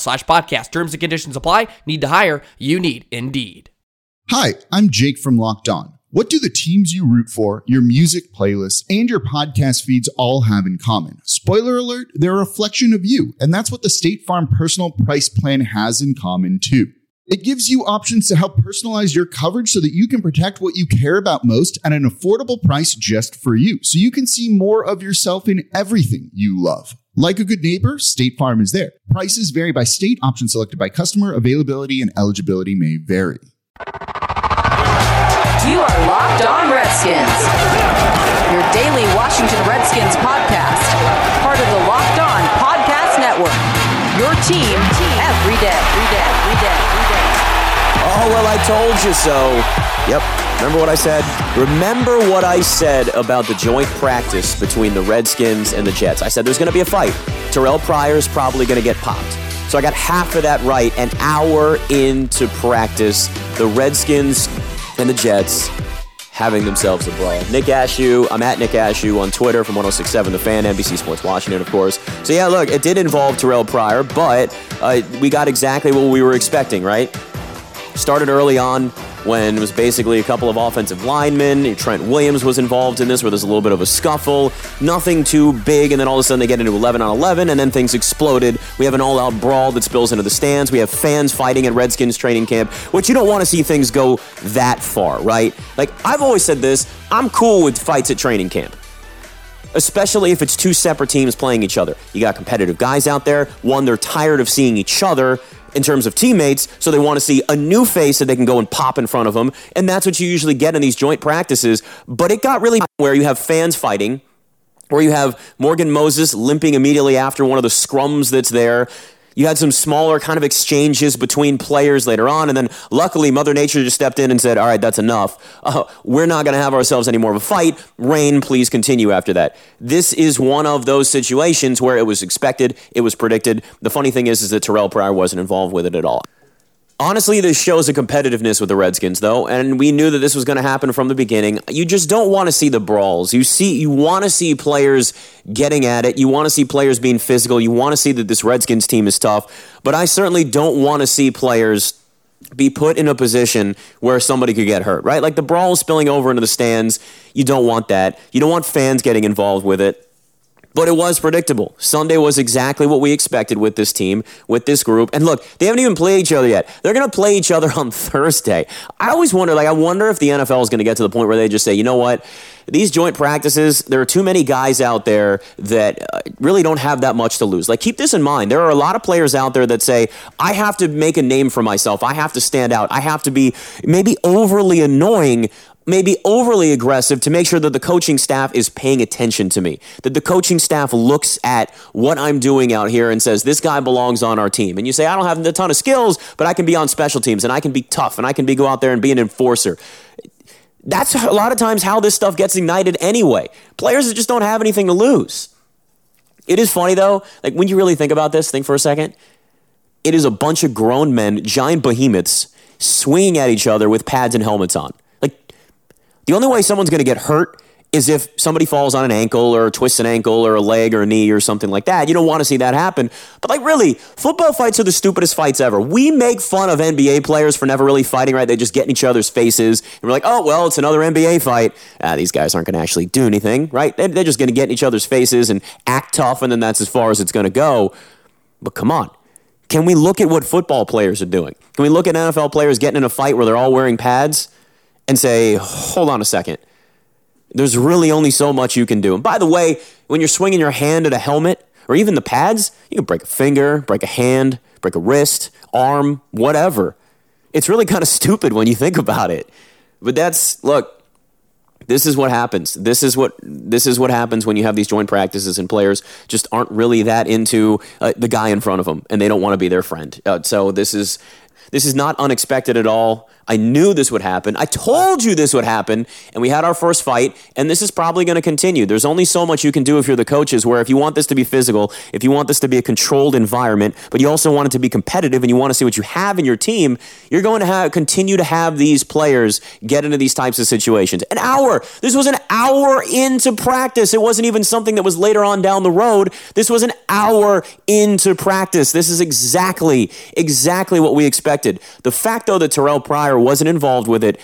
slash podcast. Terms and conditions apply. Need to hire? You need Indeed. Hi, I'm Jake from Locked On. What do the teams you root for, your music playlists, and your podcast feeds all have in common? Spoiler alert, they're a reflection of you, and that's what the State Farm personal price plan has in common too. It gives you options to help personalize your coverage so that you can protect what you care about most at an affordable price just for you, so you can see more of yourself in everything you love. Like a good neighbor, State Farm is there. Prices vary by state, options selected by customer, availability, and eligibility may vary. You are Locked On Redskins, your daily Washington Redskins podcast, part of the Locked On Podcast Network. Your team every day, every day, every day, every day. Oh, well, I told you so. Yep. Remember what I said? Remember what I said about the joint practice between the Redskins and the Jets. I said there's going to be a fight. Terrell Pryor's probably going to get popped. So I got half of that right an hour into practice. The Redskins and the Jets having themselves a brawl. Nick Ashooh, I'm at Nick Ashooh on Twitter from 1067 The Fan, NBC Sports Washington, of course. So yeah, look, it did involve Terrell Pryor, but uh, we got exactly what we were expecting, right? Started early on when it was basically a couple of offensive linemen. Trent Williams was involved in this, where there's a little bit of a scuffle. Nothing too big, and then all of a sudden they get into 11 on 11, and then things exploded. We have an all out brawl that spills into the stands. We have fans fighting at Redskins training camp, which you don't want to see things go that far, right? Like, I've always said this I'm cool with fights at training camp especially if it's two separate teams playing each other. You got competitive guys out there. One, they're tired of seeing each other in terms of teammates, so they want to see a new face that they can go and pop in front of them. And that's what you usually get in these joint practices. But it got really where you have fans fighting, where you have Morgan Moses limping immediately after one of the scrums that's there. You had some smaller kind of exchanges between players later on, and then luckily Mother Nature just stepped in and said, "All right, that's enough. Uh, we're not going to have ourselves any more of a fight. Rain, please continue after that." This is one of those situations where it was expected, it was predicted. The funny thing is, is that Terrell Pryor wasn't involved with it at all. Honestly, this shows a competitiveness with the Redskins, though, and we knew that this was going to happen from the beginning. You just don't want to see the brawls. You see, you want to see players getting at it. You want to see players being physical. You want to see that this Redskins team is tough. But I certainly don't want to see players be put in a position where somebody could get hurt, right? Like the brawl spilling over into the stands. You don't want that. You don't want fans getting involved with it. But it was predictable. Sunday was exactly what we expected with this team, with this group. And look, they haven't even played each other yet. They're going to play each other on Thursday. I always wonder, like, I wonder if the NFL is going to get to the point where they just say, you know what? These joint practices, there are too many guys out there that uh, really don't have that much to lose. Like, keep this in mind. There are a lot of players out there that say, I have to make a name for myself. I have to stand out. I have to be maybe overly annoying maybe overly aggressive to make sure that the coaching staff is paying attention to me. That the coaching staff looks at what I'm doing out here and says, this guy belongs on our team. And you say, I don't have a ton of skills, but I can be on special teams and I can be tough and I can be go out there and be an enforcer. That's a lot of times how this stuff gets ignited anyway. Players just don't have anything to lose. It is funny though, like when you really think about this, think for a second. It is a bunch of grown men, giant behemoths, swinging at each other with pads and helmets on. The only way someone's going to get hurt is if somebody falls on an ankle or twists an ankle or a leg or a knee or something like that. You don't want to see that happen. But like really, football fights are the stupidest fights ever. We make fun of NBA players for never really fighting right. They just get in each other's faces. And we're like, oh, well, it's another NBA fight. Ah, these guys aren't going to actually do anything, right? They're just going to get in each other's faces and act tough, and then that's as far as it's going to go. But come on. Can we look at what football players are doing? Can we look at NFL players getting in a fight where they're all wearing pads and say, hold on a second there's really only so much you can do. And by the way, when you're swinging your hand at a helmet or even the pads, you can break a finger, break a hand, break a wrist, arm, whatever. It's really kind of stupid when you think about it. But that's look, this is what happens. This is what this is what happens when you have these joint practices and players just aren't really that into uh, the guy in front of them and they don't want to be their friend. Uh, so this is this is not unexpected at all. I knew this would happen. I told you this would happen. And we had our first fight, and this is probably going to continue. There's only so much you can do if you're the coaches, where if you want this to be physical, if you want this to be a controlled environment, but you also want it to be competitive and you want to see what you have in your team, you're going to have, continue to have these players get into these types of situations. An hour. This was an hour into practice. It wasn't even something that was later on down the road. This was an hour into practice. This is exactly, exactly what we expected. The fact, though, that Terrell Pryor wasn't involved with it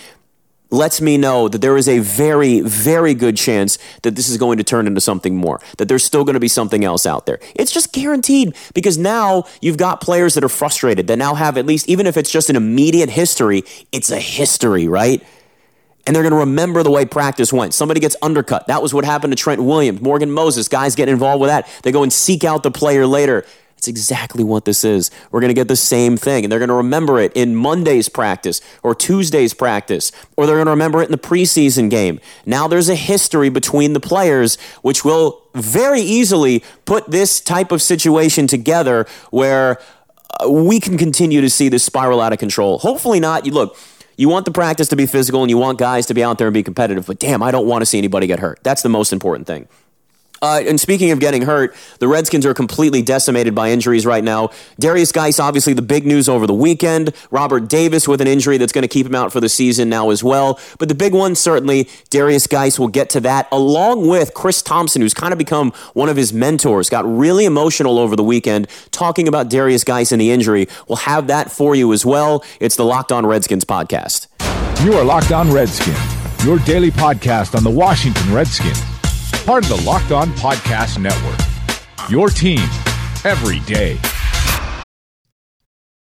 lets me know that there is a very, very good chance that this is going to turn into something more, that there's still going to be something else out there. It's just guaranteed because now you've got players that are frustrated, that now have at least, even if it's just an immediate history, it's a history, right? And they're going to remember the way practice went. Somebody gets undercut. That was what happened to Trent Williams, Morgan Moses. Guys get involved with that. They go and seek out the player later. It's exactly what this is. We're going to get the same thing, and they're going to remember it in Monday's practice or Tuesday's practice, or they're going to remember it in the preseason game. Now there's a history between the players, which will very easily put this type of situation together where uh, we can continue to see this spiral out of control. Hopefully not. You look. You want the practice to be physical and you want guys to be out there and be competitive, but damn, I don't want to see anybody get hurt. That's the most important thing. Uh, and speaking of getting hurt, the Redskins are completely decimated by injuries right now. Derrius Guice, obviously the big news over the weekend. Robert Davis with an injury that's going to keep him out for the season now as well. But the big one, certainly, Derrius Guice will get to that, along with Chris Thompson, who's kind of become one of his mentors. Got really emotional over the weekend talking about Derrius Guice and the injury. We'll have that for you as well. It's the Locked On Redskins podcast. You are Locked On Redskins, your daily podcast on the Washington Redskins part of the Locked On Podcast Network. Your team every day.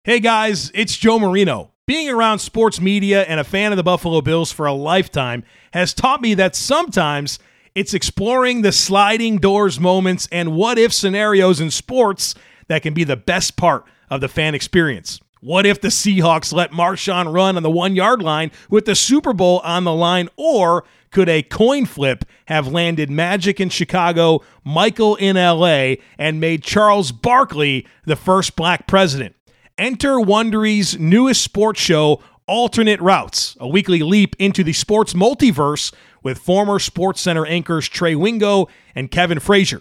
Hey guys, it's Joe Marino. Being around sports media and a fan of the Buffalo Bills for a lifetime has taught me that sometimes it's exploring the sliding doors moments and what if scenarios in sports that can be the best part of the fan experience. What if the Seahawks let Marshawn run on the one yard line with the Super Bowl on the line? Or could a coin flip have landed Magic in Chicago, Michael in LA, and made Charles Barkley the first black president? Enter Wondery's newest sports show, Alternate Routes, a weekly leap into the sports multiverse with former Sports Center anchors Trey Wingo and Kevin Frazier.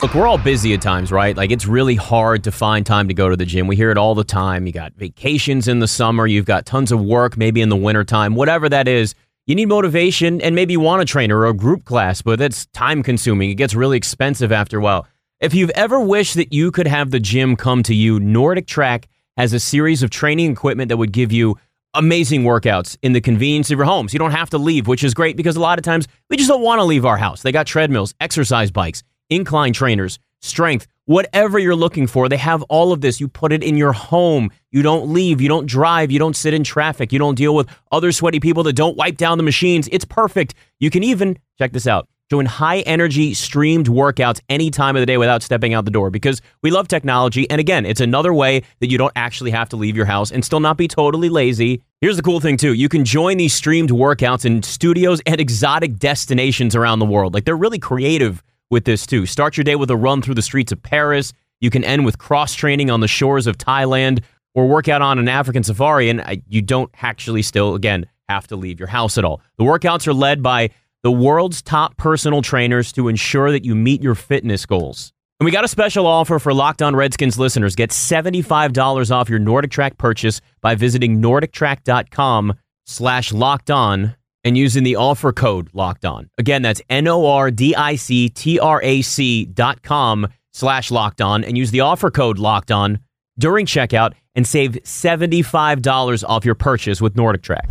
Look, we're all busy at times, right? Like it's really hard to find time to go to the gym. We hear it all the time. You got vacations in the summer, you've got tons of work, maybe in the wintertime, whatever that is. You need motivation and maybe you want a trainer or a group class, but that's time consuming. It gets really expensive after a while. If you've ever wished that you could have the gym come to you, Nordic Track has a series of training equipment that would give you amazing workouts in the convenience of your homes. You don't have to leave, which is great because a lot of times we just don't want to leave our house. They got treadmills, exercise bikes incline trainers, strength, whatever you're looking for. They have all of this. You put it in your home. You don't leave. You don't drive. You don't sit in traffic. You don't deal with other sweaty people that don't wipe down the machines. It's perfect. You can even, check this out, Join high energy streamed workouts any time of the day without stepping out the door because we love technology. And again, it's another way that you don't actually have to leave your house and still not be totally lazy. Here's the cool thing too. You can join these streamed workouts in studios and exotic destinations around the world. Like they're really creative with this too. Start your day with a run through the streets of Paris. You can end with cross training on the shores of Thailand or work out on an African safari. And uh, you don't actually still, again, have to leave your house at all. The workouts are led by the world's top personal trainers to ensure that you meet your fitness goals. And we got a special offer for Locked On Redskins listeners. Get $75 off your Nordic Track purchase by visiting nordictrack.com slash locked on and using the offer code locked on. Again, that's N-O-R-D-I-C-T-R-A-C dot com slash locked on and use the offer code locked on during checkout and save $75 off your purchase with Nordic Track.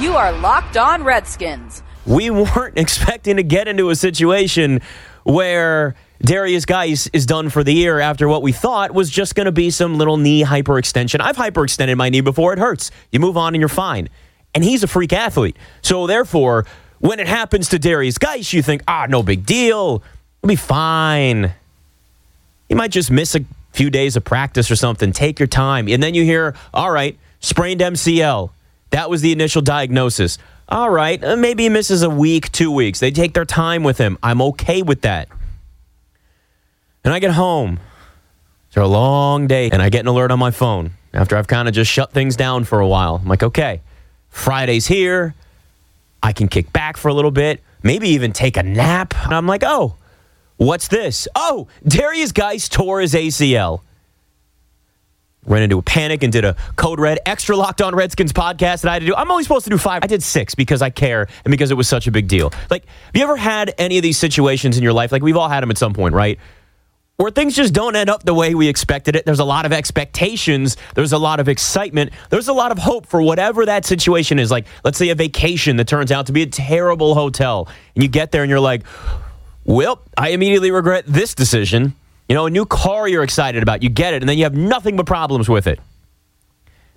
You are Locked On Redskins. We weren't expecting to get into a situation where Derrius Guice is done for the year after what we thought was just going to be some little knee hyperextension. I've hyperextended my knee before, it hurts. You move on and you're fine. And he's a freak athlete. So therefore, when it happens to Derrius Guice, you think, ah, no big deal. It'll be fine. He might just miss a few days of practice or something. Take your time. And then you hear, all right, sprained MCL. That was the initial diagnosis. All right, uh, maybe he misses a week, two weeks. They take their time with him. I'm okay with that. And I get home. It's a long day, and I get an alert on my phone after I've kind of just shut things down for a while. I'm like, okay, Friday's here. I can kick back for a little bit, maybe even take a nap. And I'm like, oh, what's this? Oh, Derrius Guice tore his ACL. Ran into a panic and did a Code Red extra locked on Redskins podcast that I had to do. I'm only supposed to do five. I did six because I care and because it was such a big deal. Like, have you ever had any of these situations in your life? Like, we've all had them at some point, right? Where things just don't end up the way we expected it. There's a lot of expectations. There's a lot of excitement. There's a lot of hope for whatever that situation is. Like, let's say a vacation that turns out to be a terrible hotel. And you get there and you're like, well, I immediately regret this decision. You know, a new car you're excited about, you get it, and then you have nothing but problems with it.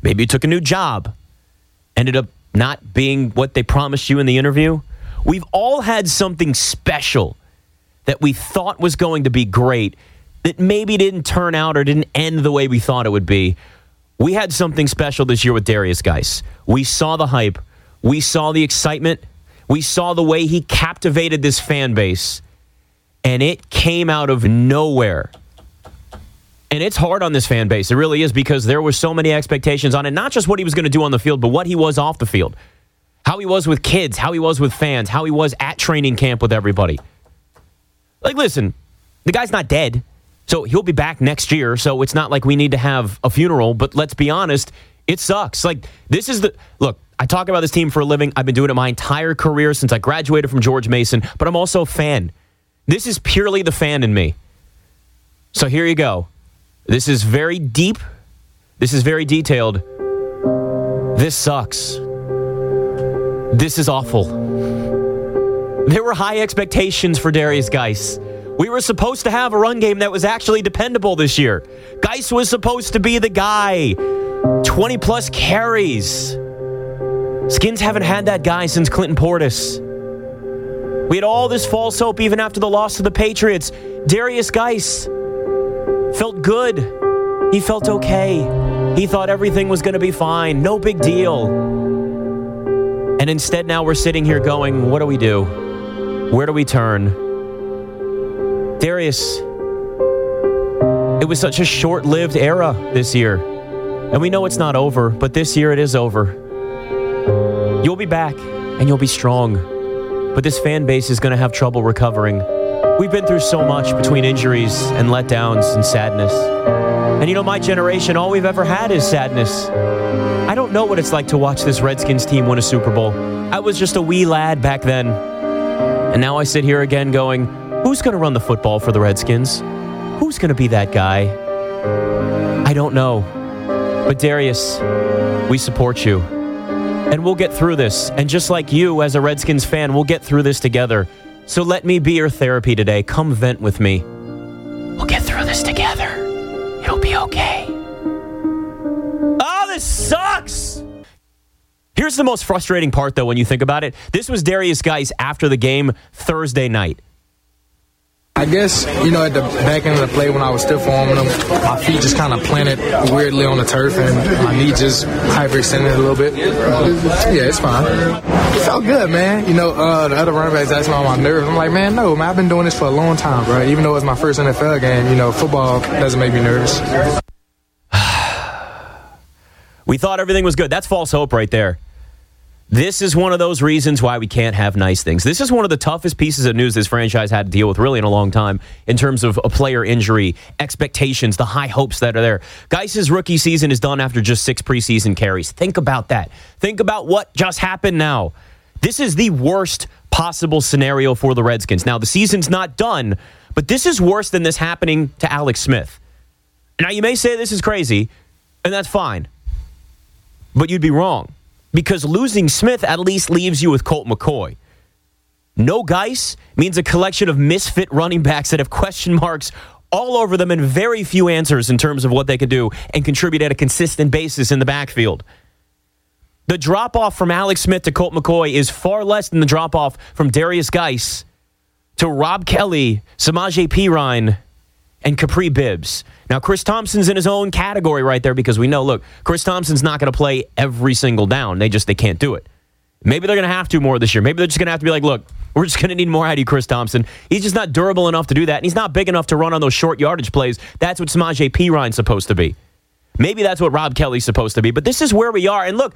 Maybe you took a new job, ended up not being what they promised you in the interview. We've all had something special that we thought was going to be great that maybe didn't turn out or didn't end the way we thought it would be. We had something special this year with Derrius Guice. We saw the hype, we saw the excitement, we saw the way he captivated this fan base and it came out of nowhere. And it's hard on this fan base. It really is because there were so many expectations on it, not just what he was going to do on the field, but what he was off the field. How he was with kids, how he was with fans, how he was at training camp with everybody. Like, listen, the guy's not dead. So he'll be back next year. So it's not like we need to have a funeral, but let's be honest, it sucks. Like, this is the look, I talk about this team for a living. I've been doing it my entire career since I graduated from George Mason, but I'm also a fan. This is purely the fan in me. So here you go. This is very deep. This is very detailed. This sucks. This is awful. There were high expectations for Derrius Guice. We were supposed to have a run game that was actually dependable this year. Guice was supposed to be the guy. 20 plus carries. Skins haven't had that guy since Clinton Portis. We had all this false hope even after the loss to the Patriots. Derrius Guice felt good. He felt okay. He thought everything was going to be fine. No big deal. And instead, now we're sitting here going, what do we do? Where do we turn? Derrius, it was such a short lived era this year. And we know it's not over, but this year it is over. You'll be back and you'll be strong but this fan base is going to have trouble recovering. We've been through so much between injuries and letdowns and sadness. And you know, my generation, all we've ever had is sadness. I don't know what it's like to watch this Redskins team win a Super Bowl. I was just a wee lad back then. And now I sit here again going, who's going to run the football for the Redskins? Who's going to be that guy? I don't know. But Derrius, we support you and we'll get through this. And just like you, as a Redskins fan, we'll get through this together. So let me be your therapy today. Come vent with me. We'll get through this together. It'll be okay. Oh, this sucks! Here's the most frustrating part, though, when you think about it. This was Derrius Guice after the game Thursday night. I guess, you know, at the back end of the play when I was still forming them, my feet just kind of planted weirdly on the turf and my knee just hyperextended a little bit. Yeah, it's fine. It felt good, man. You know, uh, the other running backs asked me on my nerves. I'm like, man, no, man, I've been doing this for a long time, bro. Even though it's my first NFL game, you know, football doesn't make me nervous. we thought everything was good. That's false hope right there. This is one of those reasons why we can't have nice things. This is one of the toughest pieces of news this franchise had to deal with really in a long time in terms of a player injury, expectations, the high hopes that are there. Guice's rookie season is done after just six preseason carries. Think about that. Think about what just happened now. This is the worst possible scenario for the Redskins. Now, the season's not done, but this is worse than this happening to Alex Smith. Now, you may say this is crazy, and that's fine, but you'd be wrong because losing Smith at least leaves you with Colt McCoy. No Guice means a collection of misfit running backs that have question marks all over them and very few answers in terms of what they can do and contribute at a consistent basis in the backfield. The drop off from Alex Smith to Colt McCoy is far less than the drop off from Derrius Guice to Rob Kelley, Samaje Perine, and Capri Bibbs. Now, Chris Thompson's in his own category right there because we know, look, Chris Thompson's not going to play every single down. They just they can't do it. Maybe they're going to have to more this year. Maybe they're just going to have to be like, look, we're just going to need more out of you, Chris Thompson. He's just not durable enough to do that, and he's not big enough to run on those short yardage plays. That's what Samaje Perine's supposed to be. Maybe that's what Rob Kelley's supposed to be. But this is where we are. And look,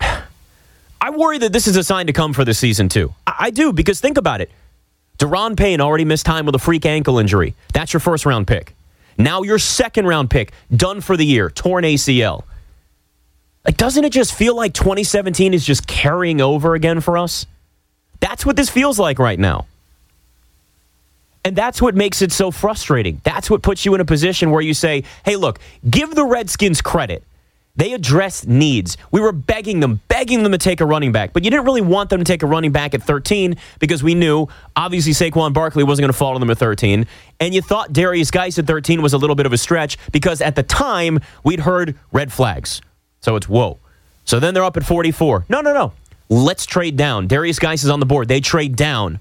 I worry that this is a sign to come for the season, too. I, I do, because think about it. Daron Payne already missed time with a freak ankle injury. That's your first round pick. Now your second round pick, done for the year, torn ACL. Like, doesn't it just feel like 2017 is just carrying over again for us? That's what this feels like right now. And that's what makes it so frustrating. That's what puts you in a position where you say, hey, look, give the Redskins credit. They addressed needs. We were begging them, begging them to take a running back, but you didn't really want them to take a running back at 13 because we knew obviously Saquon Barkley wasn't going to fall to them at 13. And you thought Derrius Guice at 13 was a little bit of a stretch because at the time we'd heard red flags. So it's whoa. So then they're up at 44. No, no, no. Let's trade down. Derrius Guice is on the board. They trade down.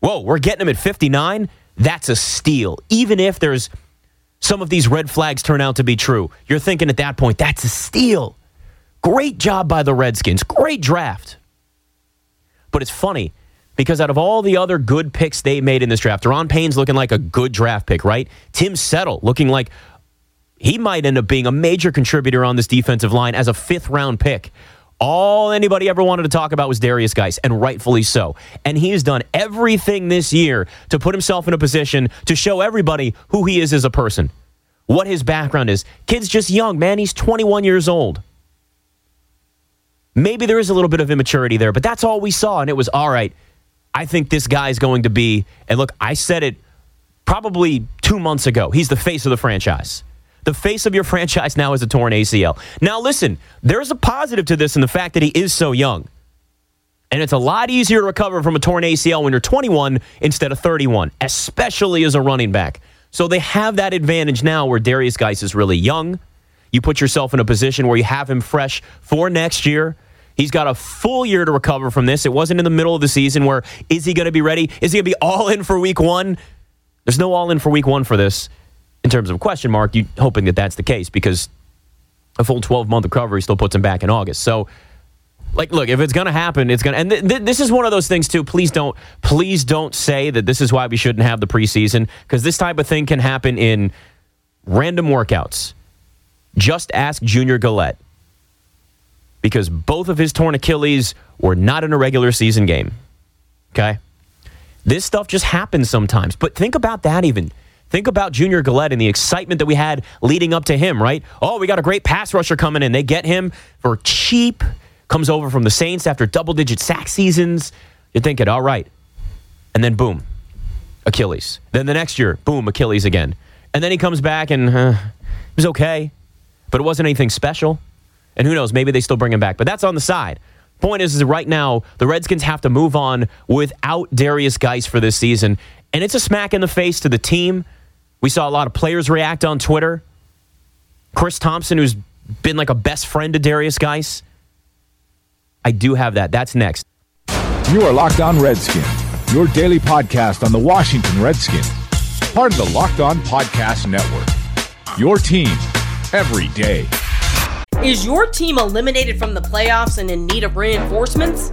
Whoa, we're getting him at 59? That's a steal. Even if there's some of these red flags turn out to be true. You're thinking at that point, that's a steal. Great job by the Redskins. Great draft. But it's funny because out of all the other good picks they made in this draft, Daron Payne's looking like a good draft pick, right? Tim Settle looking like he might end up being a major contributor on this defensive line as a fifth round pick. All anybody ever wanted to talk about was Derrius Guice, and rightfully so. And he has done everything this year to put himself in a position to show everybody who he is as a person, what his background is. Kid's just young, man. He's 21 years old. Maybe there is a little bit of immaturity there, but that's all we saw. And it was all right. I think this guy's going to be, and look, I said it probably two months ago. He's the face of the franchise. The face of your franchise now is a torn ACL. Now, listen, there's a positive to this in the fact that he is so young. And it's a lot easier to recover from a torn ACL when you're 21 instead of 31, especially as a running back. So they have that advantage now where Derrius Guice is really young. You put yourself in a position where you have him fresh for next year. He's got a full year to recover from this. It wasn't in the middle of the season where is he going to be ready? Is he going to be all in for week one? There's no all in for week one for this in terms of a question mark, you hoping that that's the case because a full 12 month recovery still puts him back in August. So, like, look, if it's going to happen, it's going to. And th- th- this is one of those things too. Please don't, please don't say that this is why we shouldn't have the preseason because this type of thing can happen in random workouts. Just ask Junior Galette because both of his torn Achilles were not in a regular season game. Okay, this stuff just happens sometimes. But think about that even. Think about Junior Galette and the excitement that we had leading up to him, right? Oh, we got a great pass rusher coming in. They get him for cheap, comes over from the Saints after double digit sack seasons. You're thinking, all right. And then boom, Achilles. Then the next year, boom, Achilles again. And then he comes back and uh, it was okay, but it wasn't anything special. And who knows, maybe they still bring him back. But that's on the side. Point is, is right now, the Redskins have to move on without Derrius Guice for this season. And it's a smack in the face to the team we saw a lot of players react on Twitter. Chris Thompson, who's been like a best friend to Derrius Guice, I do have that. That's next. You are Locked On Redskins, your daily podcast on the Washington Redskins, part of the Locked On Podcast Network. Your team every day. Is your team eliminated from the playoffs and in need of reinforcements?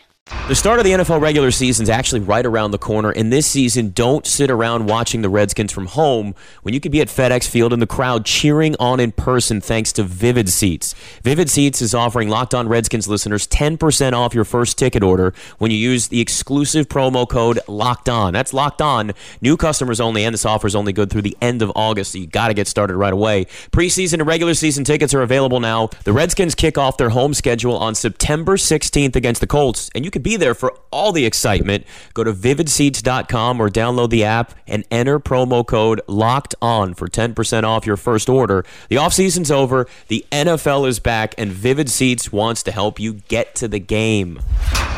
The start of the NFL regular season is actually right around the corner, and this season, don't sit around watching the Redskins from home when you could be at FedEx Field in the crowd cheering on in person thanks to Vivid Seats. Vivid Seats is offering Locked On Redskins listeners 10% off your first ticket order when you use the exclusive promo code Locked On. That's Locked On. New customers only, and this offer is only good through the end of August, so you got to get started right away. Preseason and regular season tickets are available now. The Redskins kick off their home schedule on September 16th against the Colts, and you can be there for all the excitement. Go to vividseats.com or download the app and enter promo code locked on for 10% off your first order. The offseason's over, the NFL is back, and Vivid Seats wants to help you get to the game.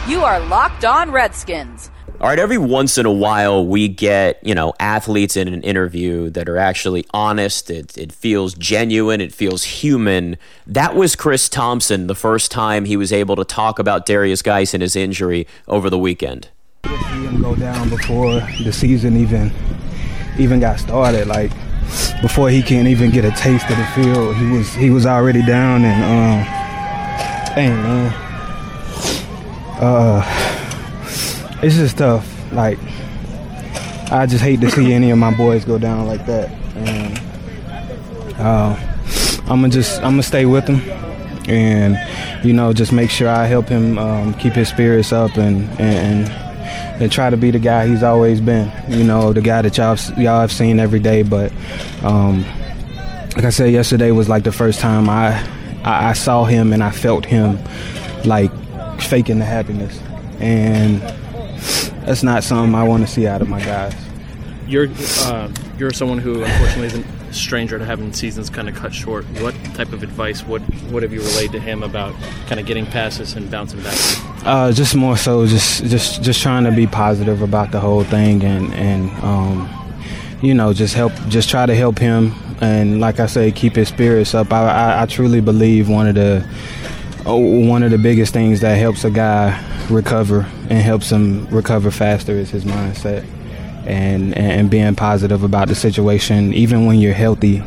You are Locked On Redskins. All right, every once in a while we get, you know, athletes in an interview that are actually honest. It, it feels genuine. It feels human. That was Chris Thompson the first time he was able to talk about Derrius Guice and his injury over the weekend. see him go down before the season even even got started. Like before he can even get a taste of the field, he was he was already down and um, dang man, uh, it's just tough. Like I just hate to see any of my boys go down like that. And uh, I'm gonna just I'm gonna stay with him and you know just make sure I help him um, keep his spirits up and and and try to be the guy he's always been. You know, the guy that y'all y'all have seen every day. But um, like I said, yesterday was like the first time I, I I saw him and I felt him like faking the happiness, and that's not something I want to see out of my guys. You're uh, you're someone who unfortunately isn't a stranger to having seasons kind of cut short. What type of advice? What what have you relayed to him about kind of getting past this and bouncing back? Uh, just more so, just just just trying to be positive about the whole thing, and and um, you know, just help, just try to help him, and like I say, keep his spirits up. I, I, I truly believe one of the one of the biggest things that helps a guy recover and helps him recover faster is his mindset, and and being positive about the situation, even when you're healthy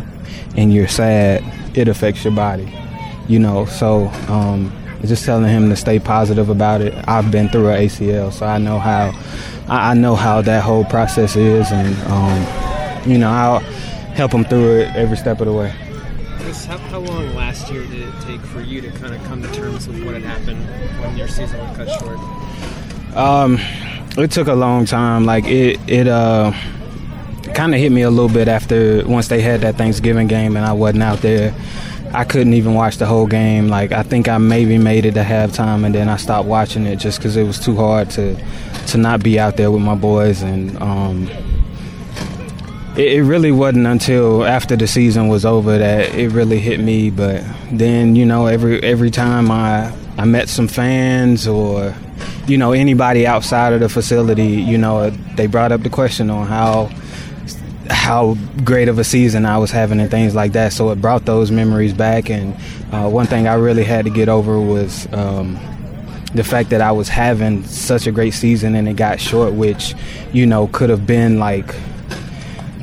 and you're sad, it affects your body, you know. So. Um, just telling him to stay positive about it. I've been through an ACL, so I know how I know how that whole process is, and um, you know I'll help him through it every step of the way. How, how long last year did it take for you to kind of come to terms with what had happened when your season was cut short? Um, it took a long time. Like it, it uh, kind of hit me a little bit after once they had that Thanksgiving game and I wasn't out there. I couldn't even watch the whole game. Like I think I maybe made it to halftime, and then I stopped watching it just because it was too hard to to not be out there with my boys. And um, it really wasn't until after the season was over that it really hit me. But then you know, every every time I I met some fans or you know anybody outside of the facility, you know, they brought up the question on how how great of a season I was having and things like that. So it brought those memories back. And uh, one thing I really had to get over was um, the fact that I was having such a great season and it got short, which, you know, could have been like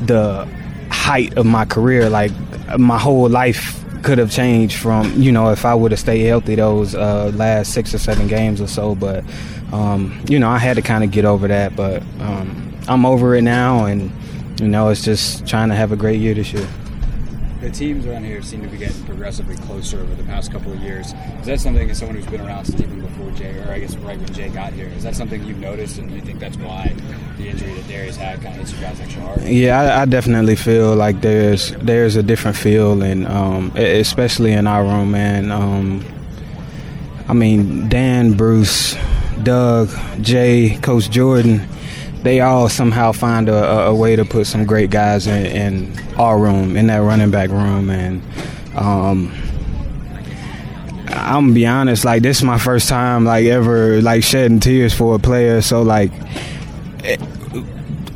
the height of my career. Like my whole life could have changed from, you know, if I would have stayed healthy those uh, last six or seven games or so. But, um, you know, I had to kind of get over that. But um, I'm over it now. And, you know, it's just trying to have a great year this year. The teams around here seem to be getting progressively closer over the past couple of years. Is that something, as someone who's been around since even before Jay, or I guess right when Jay got here, is that something you've noticed, and you think that's why the injury that Derrius had kind of hits you guys extra hard? Yeah, I, I definitely feel like there's there's a different feel, and um, especially in our room, man. Um, I mean, Dan, Bruce, Doug, Jay, Coach Jordan, they all somehow find a, a way to put some great guys in, in, our room, in that running back room, and um, I'm gonna be honest, like this is my first time like ever like shedding tears for a player. So like it,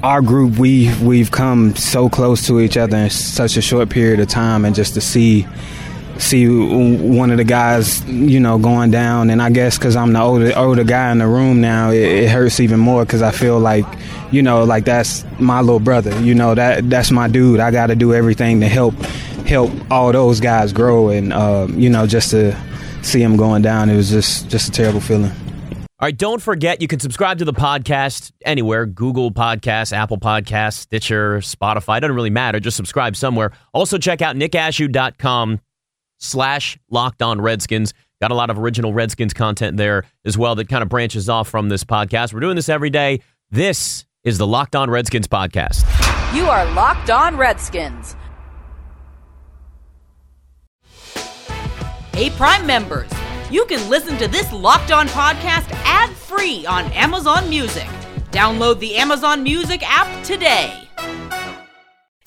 our group, we we've come so close to each other in such a short period of time, and just to see see one of the guys, you know, going down. And I guess because I'm the older older guy in the room now, it, it hurts even more because I feel like, you know, like that's my little brother. You know, that that's my dude. I got to do everything to help help all those guys grow, and uh, you know, just to see him going down, it was just just a terrible feeling. All right, don't forget you can subscribe to the podcast anywhere Google Podcasts, Apple Podcasts, Stitcher, Spotify. It doesn't really matter. Just subscribe somewhere. Also, check out nickashooh.com slash locked on Redskins. Got a lot of original Redskins content there as well that kind of branches off from this podcast. We're doing this every day. This is the Locked On Redskins podcast. You are Locked On Redskins. Hey, Prime members, you can listen to this Locked On podcast ad free on Amazon Music. Download the Amazon Music app today.